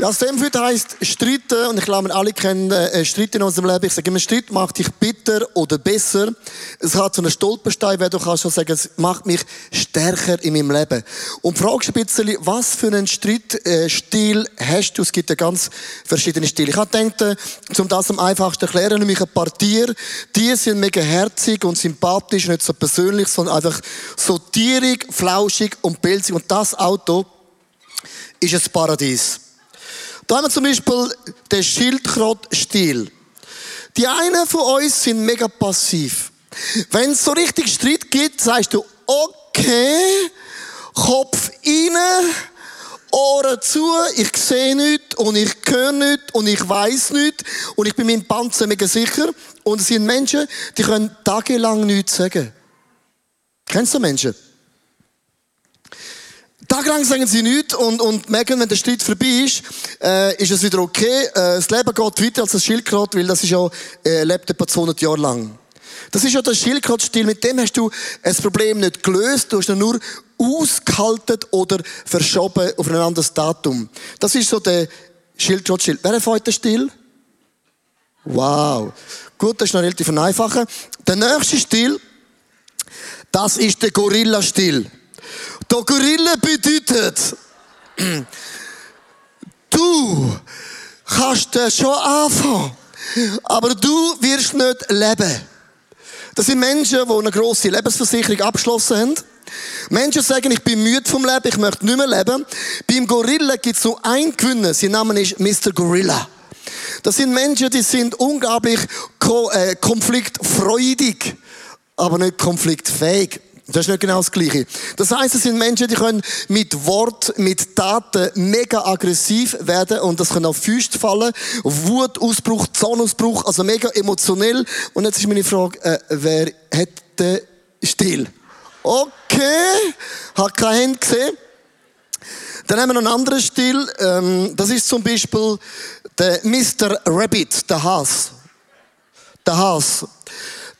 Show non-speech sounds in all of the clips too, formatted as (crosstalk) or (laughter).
Ja, Stanford heisst streiten und ich glaube, wir alle kennen äh, Streit in unserem Leben. Ich sage immer, Streit macht dich bitter oder besser. Es hat so einen Stolperstein, wenn du kannst schon sagen, es macht mich stärker in meinem Leben. Und fragst ein bisschen, was für einen Streitstil hast du? Es gibt ja ganz verschiedene Stile. Ich habe gedacht, äh, um das am einfachsten zu erklären, nämlich ein paar Tiere, die sind mega herzig und sympathisch, nicht so persönlich, sondern einfach so tierig, flauschig und pelzig. Und das Auto ist ein Paradies. Da haben wir zum Beispiel den Schildkrott-Stil. Die einen von uns sind mega passiv. Wenn es so richtig Streit gibt, sagst du, okay, Kopf rein, Ohren zu, ich sehe nichts und ich höre nichts und ich weiß nichts und ich bin meinem Panzer mega sicher. Und es sind Menschen, die können tagelang nichts sagen. Kennst du Menschen? Tagelang sagen sie nichts und, und merken, wenn der Streit vorbei ist, äh, ist es wieder okay. Äh, das Leben geht weiter als das Schildkröte, weil das ist ja, äh, lebt etwa 200 Jahre lang. Das ist ja der Schildkröte-Stil, mit dem hast du ein Problem nicht gelöst, du hast ihn nur ausgehalten oder verschoben auf ein anderes Datum. Das ist so der Schildkröte-Stil. Wer erfreut den Stil? Wow. Gut, das ist noch relativ einfacher. Der nächste Stil, das ist der Gorilla-Stil. Der Gorilla bedeutet, du kannst schon anfangen, aber du wirst nicht leben. Das sind Menschen, die eine grosse Lebensversicherung abgeschlossen haben. Menschen sagen, ich bin müde vom Leben, ich möchte nicht mehr leben. Beim Gorilla gibt es nur einen Gewinner. Sein Name ist Mr. Gorilla. Das sind Menschen, die sind unglaublich äh, konfliktfreudig, aber nicht konfliktfähig. Das ist nicht genau das Gleiche. Das heißt, es sind Menschen, die können mit Wort, mit Taten mega aggressiv werden und das können auf Füße fallen, Wutausbruch, Zornausbruch, also mega emotionell. Und jetzt ist meine Frage, äh, wer hat den Stil? Okay, hat kein Hand gesehen. Dann haben wir noch einen anderen Stil. Ähm, das ist zum Beispiel der Mr. Rabbit, der Haas. Der Haas.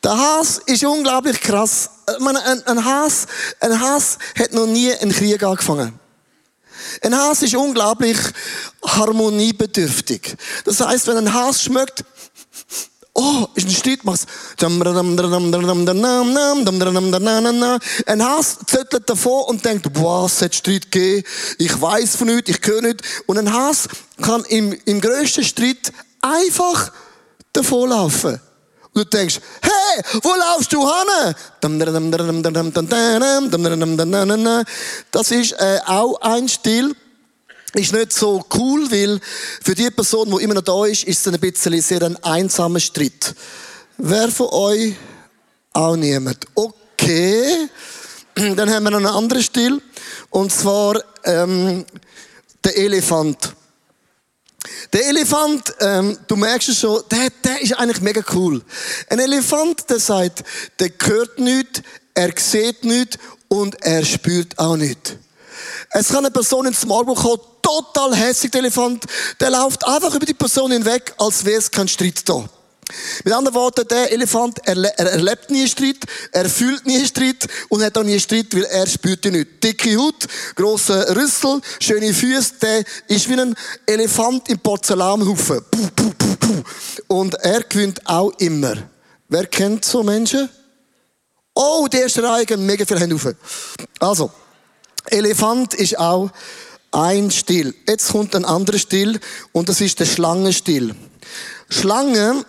Der Haas ist unglaublich krass. Meine, ein, ein, Haas, ein Haas hat noch nie einen Krieg angefangen. Ein Haas ist unglaublich harmoniebedürftig. Das heißt, wenn ein Haas schmeckt, oh, ist ein Streit, machst Ein Haas zettelt davor und denkt, boah, es hat Streit gegeben, ich weiß von nichts, ich höre nicht. Und ein Haas kann im, im grössten Streit einfach davonlaufen. Du denkst, hey, wo laufst du hin? Das ist äh, auch ein Stil. Ist nicht so cool, weil für die Person, die immer noch da ist, ist es ein bisschen sehr ein einsamer Streit. Wer von euch? Auch niemand. Okay. Dann haben wir noch einen anderen Stil. Und zwar ähm, der Elefant. Der Elefant, ähm, du merkst es schon, der, der ist eigentlich mega cool. Ein Elefant, der sagt, der hört nichts, er sieht nichts und er spürt auch nichts. Es kann eine Person ins Marburg kommen, total hässlich, der Elefant, der läuft einfach über die Person hinweg, als wäre es kein Streit da. Mit anderen Worten, der Elefant, er, er erlebt nie Streit, er fühlt nie Streit und hat auch nie Streit, weil er spürt ihn nicht. Dicke Haut, grosser Rüssel, schöne Füße, der ist wie ein Elefant im Porzellanhaufen. Puh, puh, puh, puh. Und er gewinnt auch immer. Wer kennt so Menschen? Oh, Reihe gehen mega viele Hände auf. Also, Elefant ist auch ein Stil. Jetzt kommt ein anderer Stil und das ist der Schlangenstil. Schlange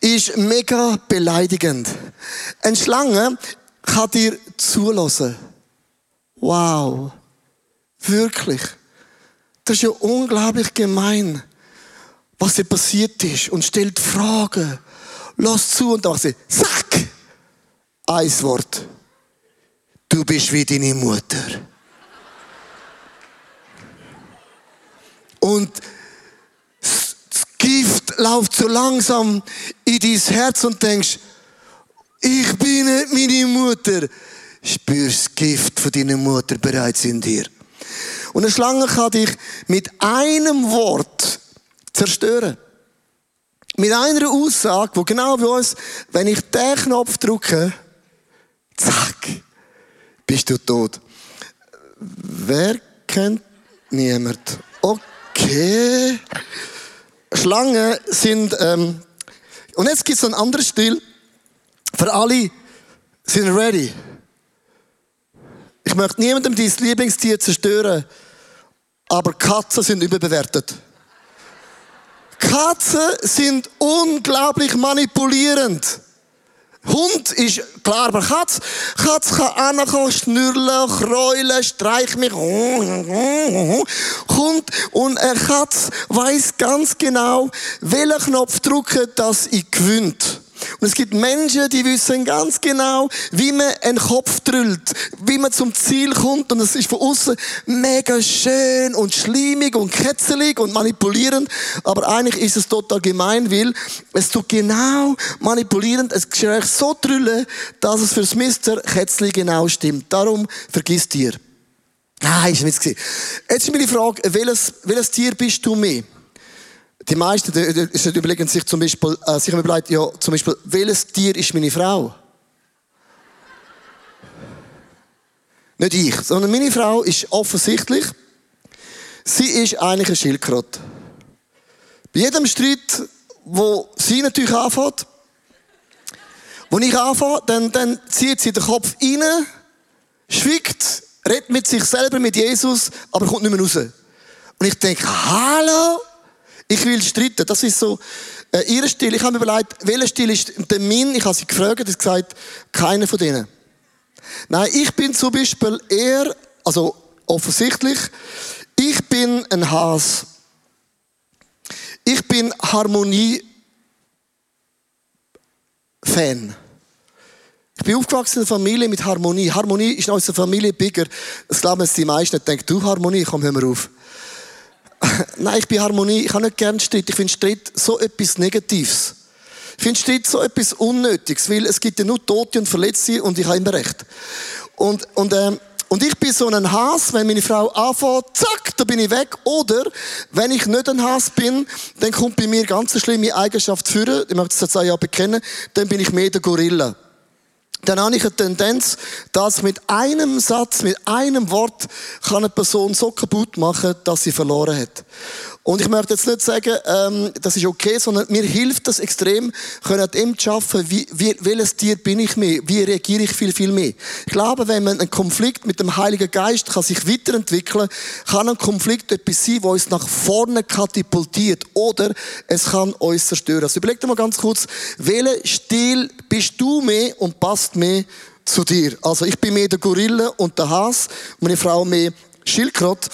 ist mega beleidigend. Eine Schlange kann dir zulassen. Wow. Wirklich. Das ist ja unglaublich gemein, was hier passiert ist und stellt Fragen. Lass zu und dann sagt sie, zack, ein Wort. Du bist wie deine Mutter. Und läuft so langsam in dein Herz und denkst, ich bin nicht meine Mutter. Spürst das Gift von deiner Mutter bereits in dir. Und eine Schlange kann dich mit einem Wort zerstören. Mit einer Aussage, wo genau wie uns, wenn ich den Knopf drücke, zack, bist du tot. Wer kennt niemand? Okay. Schlangen sind, ähm, und jetzt gibt es einen anderen Stil. Für alle sind ready. Ich möchte niemandem dein Lieblingstier zerstören, aber Katzen sind überbewertet. Katzen sind unglaublich manipulierend. Hund ist klar, aber Katz, Katz kann ankommen, schnürlen, kräulen, streich mich, kommt und eine Katz weiß ganz genau, welchen Knopf drücken, dass ich gewinnt. Und es gibt Menschen, die wissen ganz genau, wie man einen Kopf drüllt, wie man zum Ziel kommt. Und es ist von außen mega schön und schleimig und ketzelig und manipulierend. Aber eigentlich ist es total gemein, weil es tut genau manipulierend, es geschieht so drüllen, dass es fürs Mister Ketzli genau stimmt. Darum vergiss dir. Ah, ist nicht. Jetzt ist die Frage, welches, welches Tier bist du mehr? Die meisten die überlegen sich zum Beispiel, äh, sich überlegt, ja, zum Beispiel, welches Tier ist meine Frau? Nicht ich, sondern meine Frau ist offensichtlich, sie ist eigentlich ein Schildkröte. Bei jedem Streit, wo sie natürlich anfängt, wo ich anfange, dann, dann zieht sie den Kopf rein, schwiegt, redet mit sich selber, mit Jesus, aber kommt nicht mehr raus. Und ich denke, hallo? Ich will streiten. Das ist so äh, ihr Stil. Ich habe mir überlegt, welcher Stil ist der Min? Ich habe sie gefragt, sie gesagt, keiner von denen. Nein, ich bin zum Beispiel eher, also offensichtlich, ich bin ein Has. Ich bin Harmonie-Fan. Ich bin aufgewachsen in einer Familie mit Harmonie. Harmonie ist in unserer Familie bigger. Das glauben jetzt die meisten. Denken, du Harmonie, komm, hör mal auf. (laughs) Nein, ich bin Harmonie. Ich habe nicht gern Streit. Ich finde Streit so etwas Negatives. Ich finde Streit so etwas Unnötiges, weil es gibt ja nur Tote und Verletzte und ich habe immer recht. Und, und, ähm, und ich bin so ein Hass, wenn meine Frau anfängt, zack, da bin ich weg. Oder, wenn ich nicht ein Hass bin, dann kommt bei mir ganz eine schlimme Eigenschaft führen. Ich möchte das jetzt auch ja bekennen. Dann bin ich mehr der Gorilla dann habe ich eine Tendenz, dass mit einem Satz, mit einem Wort kann eine Person so kaputt machen, dass sie verloren hat. Und ich möchte jetzt nicht sagen, ähm, das ist okay, sondern mir hilft das extrem, können dem zu arbeiten, wie, wie, welches Tier bin ich mehr, wie reagiere ich viel, viel mehr. Ich glaube, wenn man einen Konflikt mit dem Heiligen Geist kann sich weiterentwickeln, kann ein Konflikt etwas sein, wo uns nach vorne katapultiert oder es kann uns zerstören. Also überleg dir mal ganz kurz, welchen Stil bist du mehr und passt mehr zu dir? Also ich bin mehr der Gorilla und der Has, meine Frau mehr Schildkröte.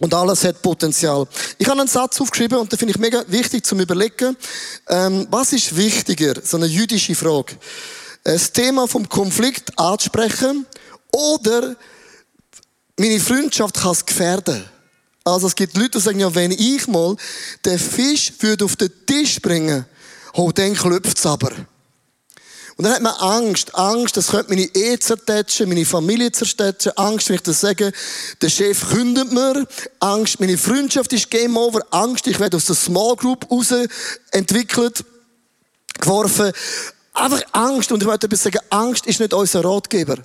Und alles hat Potenzial. Ich habe einen Satz aufgeschrieben und den finde ich mega wichtig zum Überlegen. Ähm, was ist wichtiger? So eine jüdische Frage. Das Thema vom Konflikt ansprechen oder meine Freundschaft kann es gefährden. Also es gibt Leute, die sagen, ja, wenn ich mal den Fisch würde auf den Tisch bringen, oh, dann klopft es aber. Und dann hat man Angst. Angst, das könnte meine Ehe zertätschen, meine Familie zertätschen. Angst, wenn ich das sage, der Chef kündet mir. Angst, meine Freundschaft ist Game Over. Angst, ich werde aus der Small Group raus entwickelt, geworfen. Einfach Angst. Und ich möchte etwas sagen, Angst ist nicht unser Ratgeber.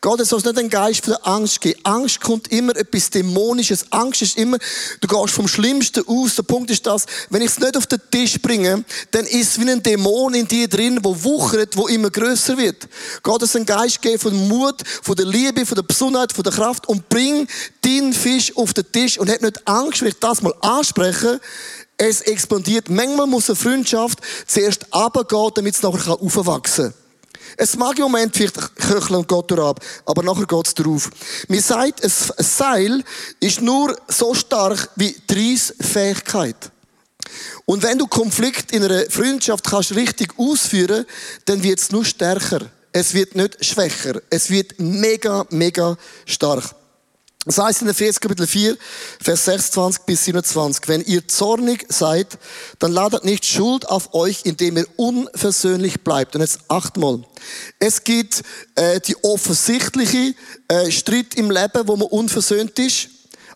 Gott hat uns nicht einen Geist von der Angst geben. Angst kommt immer etwas Dämonisches. Angst ist immer, du gehst vom Schlimmsten aus. Der Punkt ist das, wenn ich es nicht auf den Tisch bringe, dann ist es wie ein Dämon in dir drin, wo wuchert, wo immer größer wird. Gott hat uns einen Geist geben von Mut, von der Liebe, von der Besonnenheit, von der Kraft und bring deinen Fisch auf den Tisch und hab nicht Angst, wenn ich das mal anspreche, es expandiert. Manchmal muss eine Freundschaft zuerst runtergehen, damit es nachher aufwachsen kann. Es mag im Moment vielleicht köcheln und geht ab, aber nachher geht's drauf. Mir sagt, ein Seil ist nur so stark wie die Fähigkeit. Und wenn du Konflikt in einer Freundschaft kannst richtig ausführen, dann wird es nur stärker. Es wird nicht schwächer. Es wird mega, mega stark. Das heißt in Epheser Kapitel 4, Vers 26 bis 27, wenn ihr zornig seid, dann ladet nicht Schuld auf euch, indem ihr unversöhnlich bleibt. Und jetzt achtmal. Es gibt äh, die offensichtliche äh, Streit im Leben, wo man unversöhnt ist,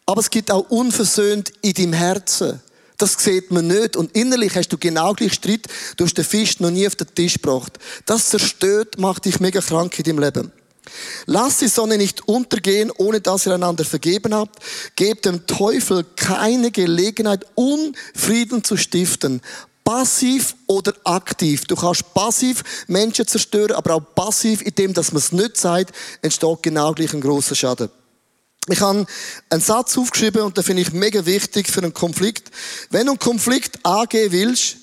aber es gibt auch unversöhnt in deinem Herzen. Das sieht man nicht. Und innerlich hast du genau gleich Streit. Du hast den Fisch noch nie auf den Tisch gebracht. Das zerstört, macht dich mega krank in deinem Leben. Lasst die Sonne nicht untergehen, ohne dass ihr einander vergeben habt. Gebt dem Teufel keine Gelegenheit, Unfrieden zu stiften. Passiv oder aktiv. Du kannst passiv Menschen zerstören, aber auch passiv, indem dass man es nicht sagt, entsteht genau gleich ein grosser Schaden. Ich habe einen Satz aufgeschrieben und den finde ich mega wichtig für einen Konflikt. Wenn du einen Konflikt angehen willst,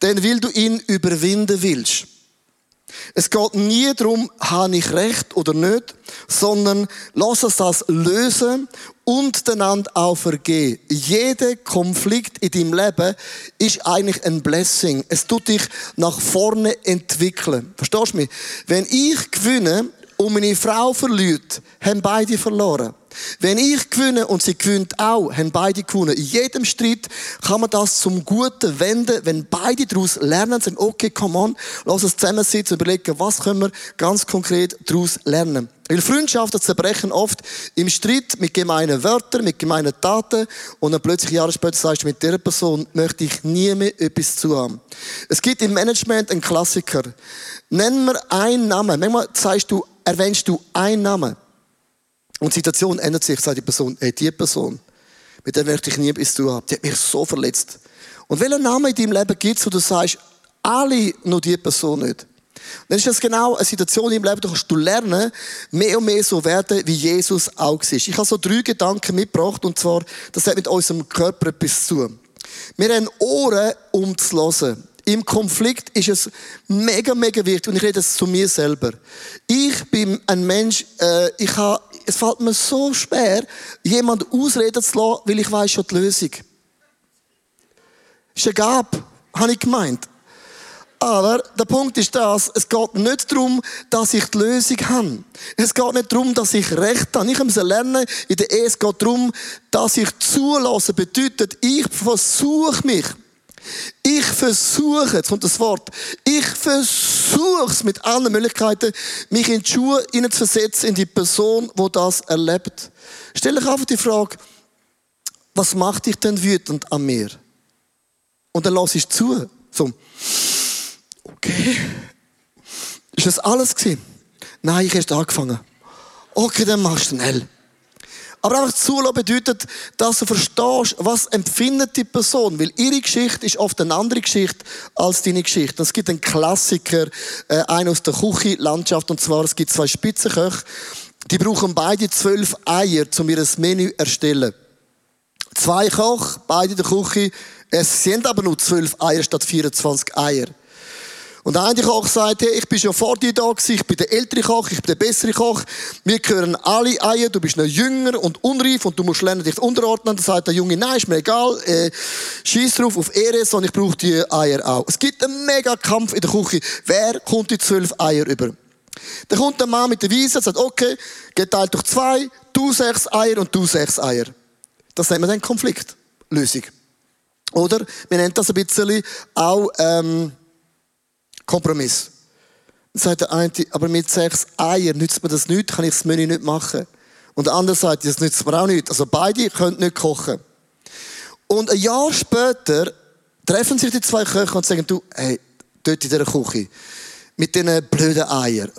dann will du ihn überwinden willst. Es geht nie darum, habe ich recht oder nicht, sondern lass uns das lösen und einander auch vergehen. Jeder Konflikt in deinem Leben ist eigentlich ein Blessing. Es tut dich nach vorne entwickeln. Verstehst du mich? Wenn ich gewinne und meine Frau verliert, haben beide verloren. Wenn ich gewinne und sie gewinnt auch, haben beide gewonnen. In jedem Streit kann man das zum Guten wenden, wenn beide daraus lernen, sagen, okay, come on, lass uns zusammensitzen und überlegen, was können wir ganz konkret daraus lernen. Weil Freundschaften zerbrechen oft im Streit mit gemeinen Wörtern, mit gemeinen Taten und dann plötzlich Jahre später sagst du, mit dieser Person möchte ich nie mehr etwas zu haben. Es gibt im Management einen Klassiker. Nenn mir einen Namen. Manchmal sagst du, erwähnst du einen Namen. Und die Situation ändert sich, sagt die Person, hey, die Person, mit der möchte ich nie bis zu haben. Die hat mich so verletzt. Und welchen Namen in deinem Leben gibt es, wo du sagst, alle nur die Person nicht? Dann ist das genau eine Situation im Leben, da kannst du lernen, mehr und mehr so werden, wie Jesus auch ist. Ich habe so drei Gedanken mitgebracht, und zwar, das hat mit unserem Körper etwas zu tun. Wir haben Ohren, um zu hören. Im Konflikt ist es mega, mega wichtig, und ich rede es zu mir selber. Ich bin ein Mensch, äh, ich habe, es fällt mir so schwer, jemand ausreden zu lassen, weil ich weiß schon die Lösung. Ist ein Gab, habe ich gemeint. Aber der Punkt ist das, es geht nicht darum, dass ich die Lösung habe. Es geht nicht darum, dass ich Recht habe. Ich muss lernen, in der Ehe, es geht darum, dass ich zulasse. Bedeutet, ich versuche mich ich versuche, jetzt kommt das Wort, ich versuche es mit allen Möglichkeiten, mich in die Schuhe zu versetzen, in die Person, wo das erlebt. Stell dich einfach die Frage, was macht dich denn wütend an mir? Und dann lass ich zu. So, okay. Ist das alles gewesen? Nein, ich erst angefangen. Okay, dann mach schnell. Aber einfach zulassen bedeutet, dass du verstehst, was empfindet die Person. Weil ihre Geschichte ist oft eine andere Geschichte als deine Geschichte. Es gibt einen Klassiker, äh, einen aus der Küchenlandschaft, und zwar, es gibt zwei Spitzenköche, die brauchen beide zwölf Eier, um ihr Menü zu erstellen. Zwei Koch, beide in der Küche, es sind aber nur zwölf Eier statt 24 Eier. Und der eine Koch sagt, hey, ich bin schon vor dir da gewesen, ich bin der ältere Koch, ich bin der bessere Koch. Wir gehören alle Eier, du bist noch jünger und unreif und du musst lernen, dich unterordnen. Dann sagt der Junge, nein, ist mir egal, äh, schieß drauf auf Ehre, sondern ich brauche die Eier auch. Es gibt einen mega Kampf in der Küche. Wer kommt die zwölf Eier über? Dann kommt der Mann mit der Wiese und sagt, okay, geteilt durch zwei, du sechs Eier und du sechs Eier. Das nennt man dann Konfliktlösung. Oder? Wir nennen das ein bisschen auch, ähm, Kompromiss. Dann sagt der eine, aber mit sechs Eiern nützt mir das nicht, kann ich das Menü nicht machen. Und der andere sagt, das nützt mir auch nicht. Also beide können nicht kochen. Und ein Jahr später treffen sich die zwei Köche und sagen, du, hey, dort in dieser Küche, mit diesen blöden Eiern,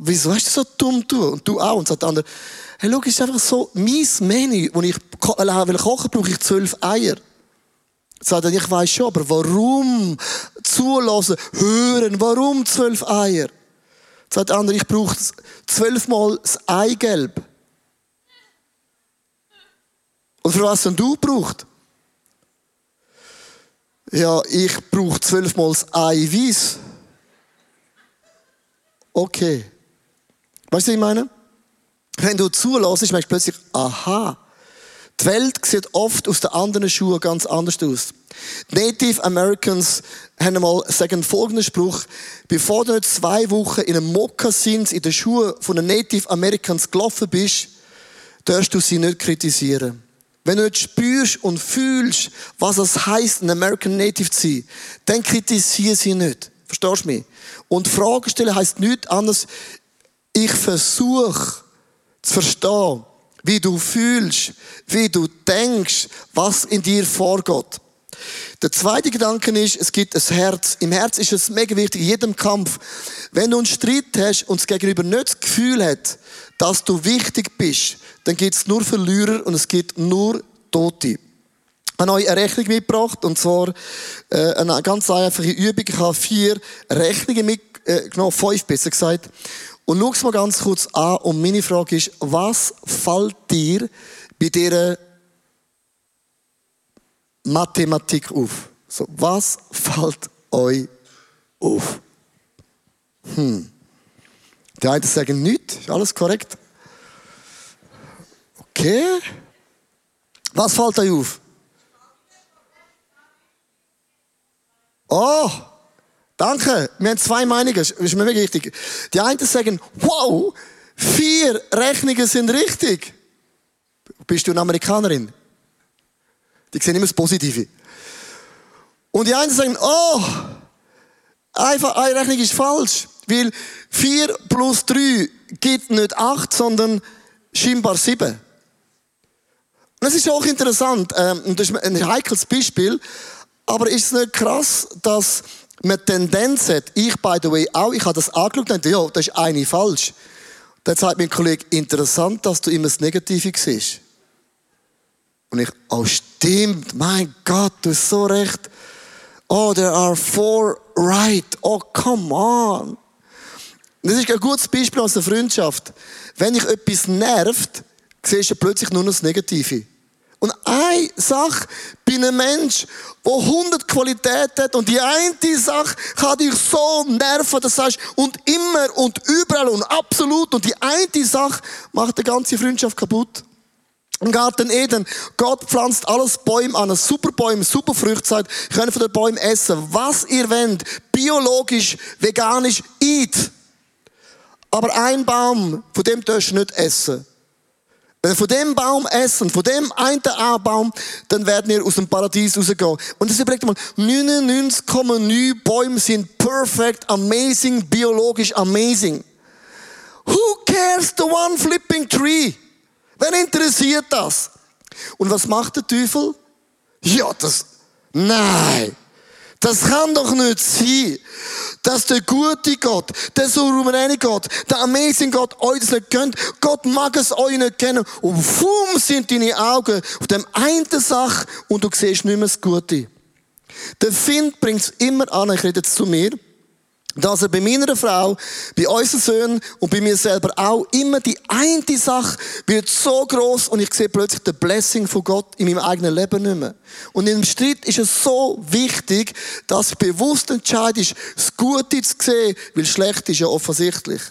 wieso hast du so dumm tun? Und du auch. Und sagt der andere, hey, schau, ist einfach so, mein Menü, wo ich will kochen, brauche ich zwölf Eier. Sagt er, ich weiß schon, aber warum zulassen, hören, warum zwölf Eier? Sagt der andere, ich brauche zwölfmal das Eigelb. Und für was denn du braucht? Ja, ich brauche zwölfmal das Eiweiß. Okay. Weißt du, was ich meine? Wenn du zulässt, merkst du plötzlich, aha, die Welt sieht oft aus den anderen Schuhen ganz anders aus. Native Americans haben einmal sagen folgenden Spruch: Bevor du nicht zwei Wochen in einem Mokassins in den Schuhen von den Native Americans gelaufen bist, darfst du sie nicht kritisieren. Wenn du nicht spürst und fühlst, was es heißt, ein American Native zu sein, dann kritisiere sie nicht. Verstehst du mich? Und Fragen stellen heißt nichts anderes. Ich versuche zu verstehen, wie du fühlst, wie du denkst, was in dir vorgeht. Der zweite Gedanke ist, es gibt ein Herz. Im Herz ist es mega wichtig, in jedem Kampf. Wenn du einen Streit hast und das Gegenüber nicht das Gefühl hat, dass du wichtig bist, dann gibt es nur Verlierer und es gibt nur Tote. Ich habe euch eine Rechnung mitgebracht, und zwar äh, eine ganz einfache Übung. Ich habe vier Rechnungen mitgenommen, fünf besser gesagt. Und schau es mal ganz kurz an. Und meine Frage ist, was fällt dir bei dieser Mathematik auf? So, was fällt euch auf? Hm. Die einen sagen nichts, ist alles korrekt? Okay. Was fällt euch auf? Oh, danke. Wir haben zwei Meinungen. Das ist mir mega wichtig. Die einen sagen, wow, vier Rechnungen sind richtig. Bist du eine Amerikanerin? Die sehen immer das Positive. Und die einen sagen, oh, einfach eine Rechnung ist falsch, weil 4 plus 3 gibt nicht 8, sondern scheinbar 7. Und das ist auch interessant, ähm, und das ist ein heikles Beispiel, aber ist es nicht krass, dass man Tendenz hat, ich by the way auch, ich habe das angeschaut und dachte, ja, das ist eine falsch. Dann sagt mein Kollege, interessant, dass du immer das Negative siehst. Und ich, oh stimmt, mein Gott, du hast so recht. Oh, there are four right. Oh, come on. Das ist ein gutes Beispiel aus der Freundschaft. Wenn dich etwas nervt, siehst du plötzlich nur noch das Negative. Und eine Sache bei einem Mensch, der 100 Qualität hat und die eine Sache kann dich so nerven, dass du sagst, und immer und überall und absolut und die eine Sache macht die ganze Freundschaft kaputt. Im Garten Eden, Gott pflanzt alles Bäume an, super Bäume, super ihr könnt von den Bäumen essen, was ihr wollt, biologisch, veganisch, eat. Aber ein Baum, von dem dürft ihr nicht essen. Wenn ihr von dem Baum essen, von dem einen Baum, dann werden ihr aus dem Paradies rausgehen. Und das überlegt mal, 99,9 Bäume sind perfect, amazing, biologisch amazing. Who cares the one flipping tree? Wen interessiert das? Und was macht der Teufel? Ja, das, nein. Das kann doch nicht sein, dass der gute Gott, der souveräne Gott, der amazing Gott euch das nicht kennt. Gott mag es euch nicht kennen. Und wumm sind deine Augen auf dem einen Sache und du siehst nicht mehr das Gute. Der Find bringt es immer an, ich rede jetzt zu mir, dass er bei meiner Frau, bei unseren Söhnen und bei mir selber auch immer die eine Sache wird so groß und ich sehe plötzlich den Blessing von Gott in meinem eigenen Leben nicht mehr. Und in einem Streit ist es so wichtig, dass ich bewusst entscheide, das Gute zu sehen, weil schlecht ist ja offensichtlich.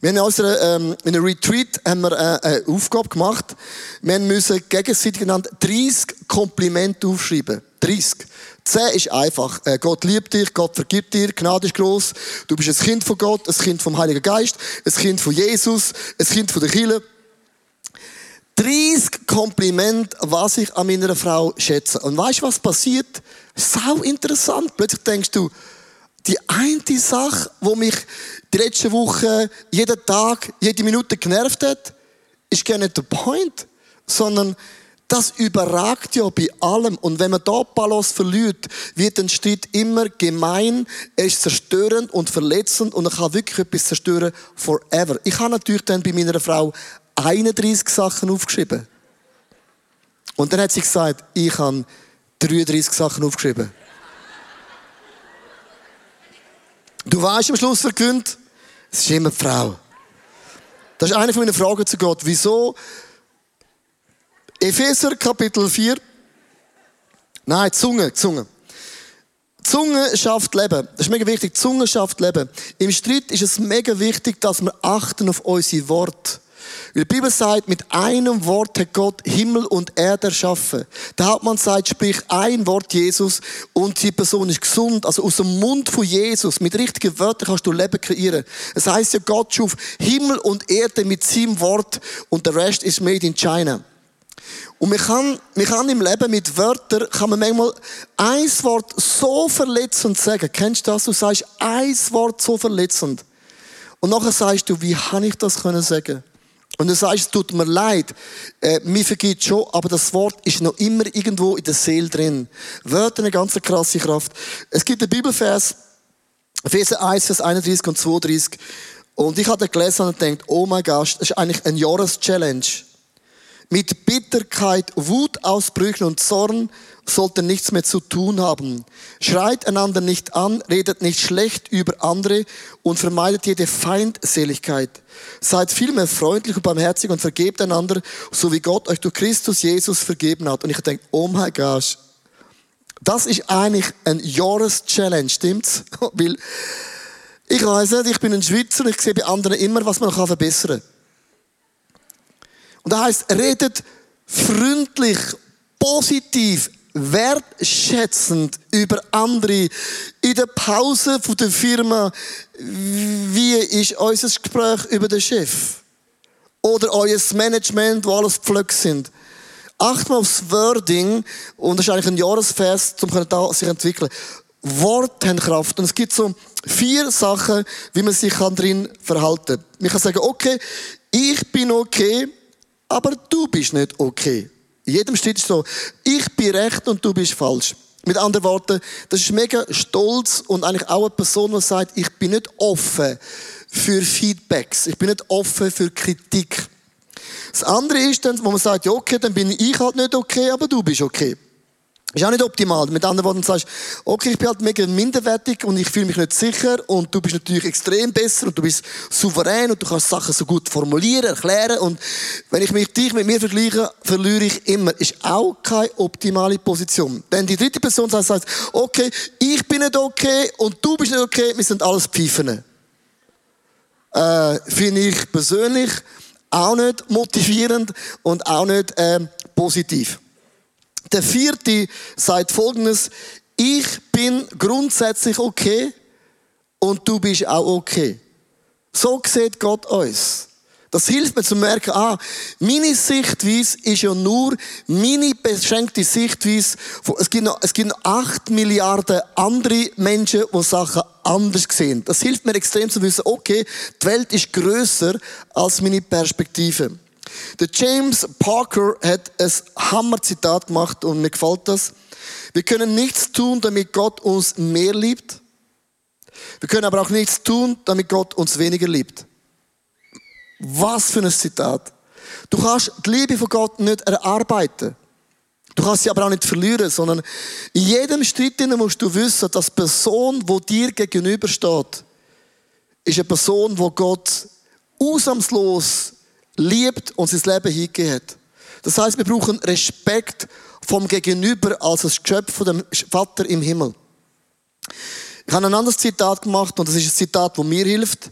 Wir haben in unserer, ähm, in einem Retreat haben wir äh, eine Aufgabe gemacht. Wir müssen gegenseitig genannt 30 Komplimente aufschreiben. 30. 10 ist einfach. Äh, Gott liebt dich, Gott vergibt dir, Gnade ist groß. Du bist ein Kind von Gott, ein Kind vom Heiligen Geist, ein Kind von Jesus, ein Kind von der Kirche. 30 Kompliment, was ich an meiner Frau schätze. Und weißt du, was passiert? Sau interessant. Plötzlich denkst du, die eine Sache, wo mich die letzte Woche jeden Tag, jede Minute genervt hat, ist gar nicht der Point, sondern das überragt ja bei allem. Und wenn man da Balance verliert, wird ein Streit immer gemein, er ist zerstörend und verletzend und er kann wirklich etwas zerstören forever. Ich habe natürlich dann bei meiner Frau 31 Sachen aufgeschrieben. Und dann hat sie gesagt, ich habe 33 Sachen aufgeschrieben. Du weißt am Schluss, wer gewinnt? Es ist immer die Frau. Das ist eine von meinen Fragen zu Gott. Wieso Epheser Kapitel 4. Nein, Zunge, Zunge. Zunge schafft Leben. Das ist mega wichtig. Zunge schafft Leben. Im Streit ist es mega wichtig, dass wir achten auf unsere Worte. Weil die Bibel sagt, mit einem Wort hat Gott Himmel und Erde erschaffen. Der Hauptmann sagt, sprich ein Wort Jesus und die Person ist gesund. Also aus dem Mund von Jesus, mit richtigen Wörtern kannst du Leben kreieren. Es heißt ja, Gott schuf Himmel und Erde mit seinem Wort und der Rest ist made in China. Und man kann, man kann im Leben mit Wörtern, kann man manchmal ein Wort so verletzend sagen. Kennst du das? Du sagst ein Wort so verletzend. Und nachher sagst du, wie kann ich das können sagen? Und du sagst, es tut mir leid, äh, mir vergibt schon, aber das Wort ist noch immer irgendwo in der Seele drin. Wörter eine ganz krasse Kraft. Es gibt einen Bibelvers, Epheser 1, Vers 31 und 32. Und ich hatte gelesen und gedacht, oh mein Gott, das ist eigentlich ein Jahreschallenge. Mit Bitterkeit, Wutausbrüchen und Zorn sollten nichts mehr zu tun haben. Schreit einander nicht an, redet nicht schlecht über andere und vermeidet jede Feindseligkeit. Seid vielmehr freundlich und barmherzig und vergebt einander, so wie Gott euch durch Christus Jesus vergeben hat. Und ich denke, oh mein Gott, das ist eigentlich ein Jahreschallenge, stimmt's? (laughs) Weil ich weiß nicht, ich bin ein Schweizer ich sehe bei anderen immer, was man noch verbessern kann. Und das heißt, redet freundlich, positiv, wertschätzend über andere. In der Pause von der Firma, wie ist unser Gespräch über den Chef? Oder euer Management, wo alles pflöck sind. Acht mal aufs Wording, und das ist eigentlich ein Jahresfest, um sich entwickeln. Worte haben Kraft. Und es gibt so vier Sachen, wie man sich drin verhalten kann. Man kann sagen, okay, ich bin okay, aber du bist nicht okay. In jedem Schritt ist so, ich bin recht und du bist falsch. Mit anderen Worten, das ist mega stolz und eigentlich auch eine Person, die sagt, ich bin nicht offen für Feedbacks. Ich bin nicht offen für Kritik. Das andere ist dann, wo man sagt, ja, okay, dann bin ich halt nicht okay, aber du bist okay. Ist auch nicht optimal. Mit anderen Worten sagst, okay, ich bin halt mega minderwertig und ich fühle mich nicht sicher und du bist natürlich extrem besser und du bist souverän und du kannst Sachen so gut formulieren, erklären und wenn ich mich dich mit mir vergleiche, verliere ich immer. Ist auch keine optimale Position. Denn die dritte Person sagt, okay, ich bin nicht okay und du bist nicht okay, wir sind alles Pfeifen. Äh, Finde ich persönlich auch nicht motivierend und auch nicht äh, positiv. Der vierte sagt folgendes, ich bin grundsätzlich okay und du bist auch okay. So sieht Gott uns. Das hilft mir zu merken, ah, meine Sichtweise ist ja nur meine beschränkte Sichtweise. Es gibt noch, es gibt noch acht Milliarden andere Menschen, die Sachen anders sehen. Das hilft mir extrem zu wissen, okay, die Welt ist größer als meine Perspektive. Der James Parker hat ein Hammer-Zitat gemacht und mir gefällt das. Wir können nichts tun, damit Gott uns mehr liebt. Wir können aber auch nichts tun, damit Gott uns weniger liebt. Was für ein Zitat. Du kannst die Liebe von Gott nicht erarbeiten. Du kannst sie aber auch nicht verlieren, sondern in jedem Schritt musst du wissen, dass die Person, wo dir gegenübersteht, ist eine Person, wo Gott ausnahmslos liebt und sein Leben hingegeben hat. Das heißt, wir brauchen Respekt vom Gegenüber als das Geschöpf von dem Vater im Himmel. Ich habe ein anderes Zitat gemacht und das ist ein Zitat, das mir hilft.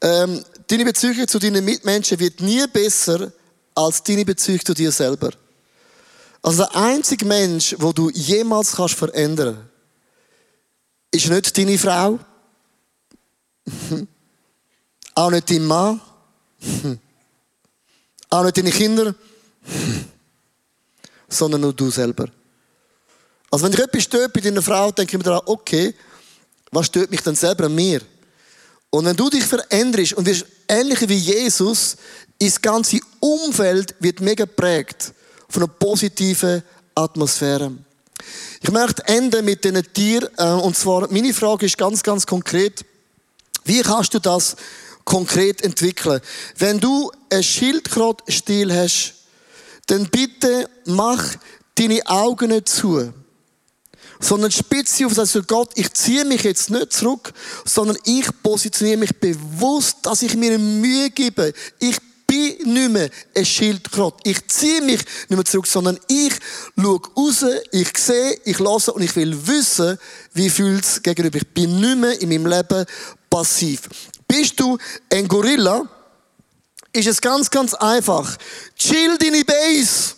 Ähm, deine Beziehung zu deinen Mitmenschen wird nie besser als deine Beziehung zu dir selber. Also der einzige Mensch, wo du jemals kannst verändern, ist nicht deine Frau, (laughs) auch nicht dein Mann, (laughs) auch nicht deine Kinder, sondern nur du selber. Also wenn dich etwas stört bei deiner Frau, denke ich mir daran, okay, was stört mich denn selber an mir? Und wenn du dich veränderst und wirst ähnlicher wie Jesus, das ganze Umfeld wird mega geprägt von einer positiven Atmosphäre. Ich möchte enden mit diesen Tieren. Äh, und zwar, meine Frage ist ganz, ganz konkret. Wie kannst du das konkret entwickeln. Wenn du einen Schildkrötenstil hast, dann bitte mach deine Augen nicht zu, sondern spitze auf, also Gott, ich ziehe mich jetzt nicht zurück, sondern ich positioniere mich bewusst, dass ich mir Mühe gebe. Ich bin nicht mehr ein Schildkröte. Ich ziehe mich nicht mehr zurück, sondern ich schaue raus, ich sehe, ich lasse und ich will wissen, wie fühlt es gegenüber. Ich bin nicht mehr in meinem Leben passiv. Bist du ein Gorilla? Ist es ganz, ganz einfach. Chill deine Base.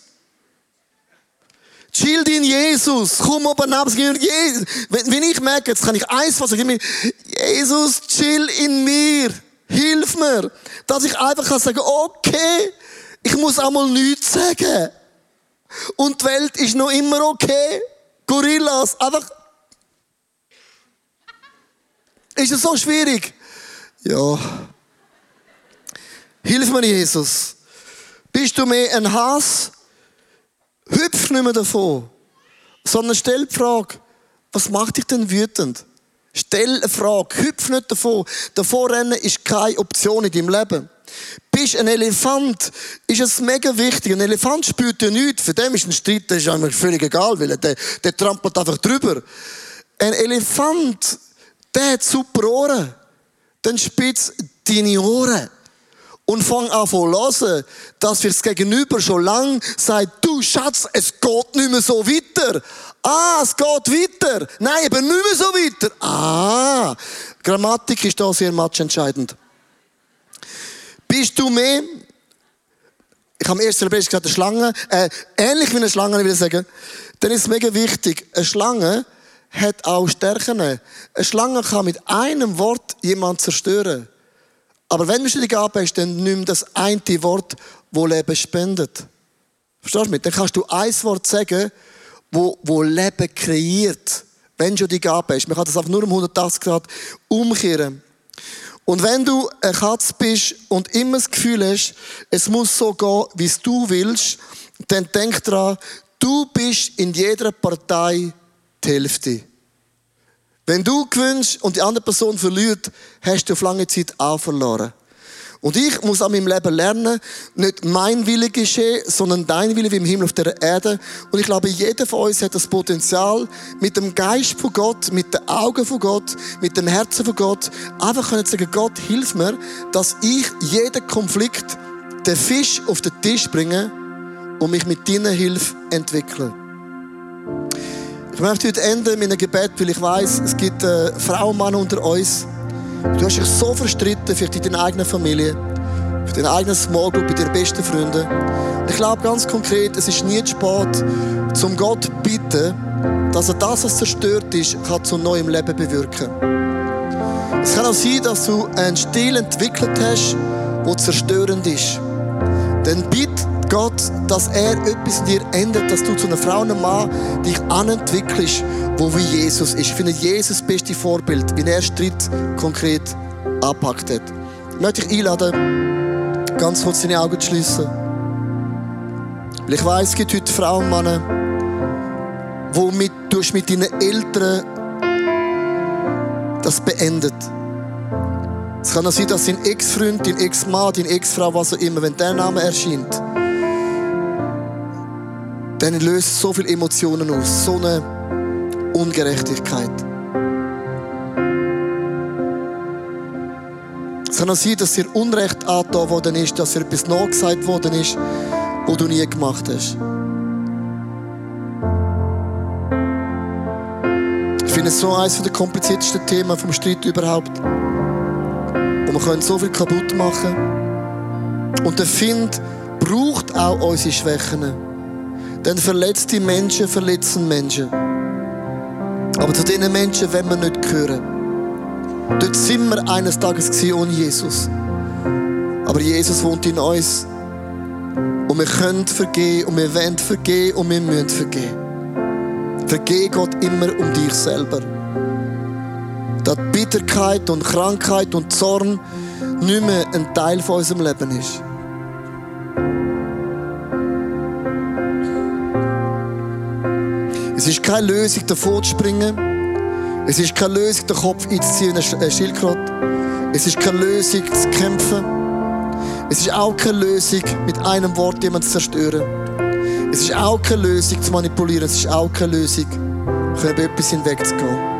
Chill in Jesus. Komm oben ab. Wenn ich merke, jetzt kann ich eins fassen. Jesus, chill in mir. Hilf mir. Dass ich einfach kann sagen, okay, ich muss einmal nichts sagen. Und die Welt ist noch immer okay. Gorillas, einfach. Ist es so schwierig? Ja. Hilf mir, Jesus. Bist du mehr ein Hass? Hüpf nicht mehr davon. Sondern stell die Frage, was macht dich denn wütend? Stell eine Frage, hüpf nicht davon. Davor rennen ist keine Option in deinem Leben. Bist ein Elefant, ist es mega wichtig. Ein Elefant spürt ja nichts. Für den ist ein Streit das ist eigentlich völlig egal, weil der, der trampelt einfach drüber. Ein Elefant, der hat super Ohren. Dann spitz deine Ohren. Und fang an zu hören, dass wir das Gegenüber schon lang sagt, du Schatz, es geht nicht mehr so weiter. Ah, es geht weiter. Nein, aber nicht mehr so weiter. Ah, Grammatik ist da sehr entscheidend. Bist du mehr, ich habe im ersten Hebräisch gesagt, eine Schlange, äh, ähnlich wie eine Schlange, ich will sagen, dann ist es mega wichtig, eine Schlange hat auch Stärken. Eine Schlange kann mit einem Wort jemand zerstören. Aber wenn du schon die Gabe hast, dann nimm das eine Wort, wo Leben spendet. Verstehst du mich? Dann kannst du ein Wort sagen, wo, wo Leben kreiert. Wenn du schon die Gabe hast. Man kann das einfach nur um 180 Grad umkehren. Und wenn du eine Katze bist und immer das Gefühl hast, es muss so gehen, wie es du willst, dann denk dran, du bist in jeder Partei die Hälfte. Wenn du gewinnst und die andere Person verliert, hast du auf lange Zeit auch verloren. Und ich muss an meinem Leben lernen, nicht mein Wille geschehen, sondern dein Wille wie im Himmel auf der Erde. Und ich glaube, jeder von uns hat das Potenzial, mit dem Geist von Gott, mit den Augen von Gott, mit dem Herzen von Gott, einfach können sagen, Gott, hilf mir, dass ich jeden Konflikt, den Fisch auf den Tisch bringe und mich mit deiner Hilfe entwickle. Ich möchte heute enden mit einem Gebet, weil ich weiß, es gibt äh, Frauen und Männer unter uns. Du hast dich so verstritten, vielleicht in deiner eigenen Familie, für deine eigene Small Group, bei deinen besten Freunden. Und ich glaube ganz konkret, es ist nie zu spät, zum Gott bitten, dass er das, was zerstört ist, kann zu neuem Leben bewirken. Es kann auch sein, dass du einen Stil entwickelt hast, der zerstörend ist. Dann bitte Gott, dass er etwas in dir ändert, dass du zu einer Frau, einem Mann dich anentwickelst, wo wie Jesus ist. Ich finde Jesus das beste Vorbild, wie er Streit konkret anpackt hat. Ich möchte dich einladen, ganz kurz deine Augen zu schließen. Weil ich weiß, es gibt heute Frauen und Männer, wo mit, du mit deinen Eltern das beendet. Es kann auch sein, dass dein Ex-Freund, dein Ex-Mann, deine Ex-Frau, was auch immer, wenn der Name erscheint, dann löst so viele Emotionen aus, so eine Ungerechtigkeit. Es kann auch sein, dass dir Unrecht angetan worden ist, dass dir etwas nachgesagt worden ist, was du nie gemacht hast. Ich finde es so eines der kompliziertesten Themen vom Streit überhaupt. Und wir können so viel kaputt machen. Und der Find braucht auch unsere Schwächen. Denn verletzte Menschen verletzen Menschen. Aber zu diesen Menschen wollen wir nicht gehören. Dort sind wir eines Tages ohne Jesus. Aber Jesus wohnt in uns. Und wir können vergehen und wir wollen vergehen und wir müssen vergehen. Vergeh Gott immer um dich selber. Dass Bitterkeit und Krankheit und Zorn nicht mehr ein Teil von unserem Leben ist. Es ist keine Lösung, davor zu springen. Es ist keine Lösung, den Kopf einzuziehen in eine Schildkröte. Es ist keine Lösung, zu kämpfen. Es ist auch keine Lösung, mit einem Wort jemanden zu zerstören. Es ist auch keine Lösung, zu manipulieren. Es ist auch keine Lösung, über etwas hinwegzugehen.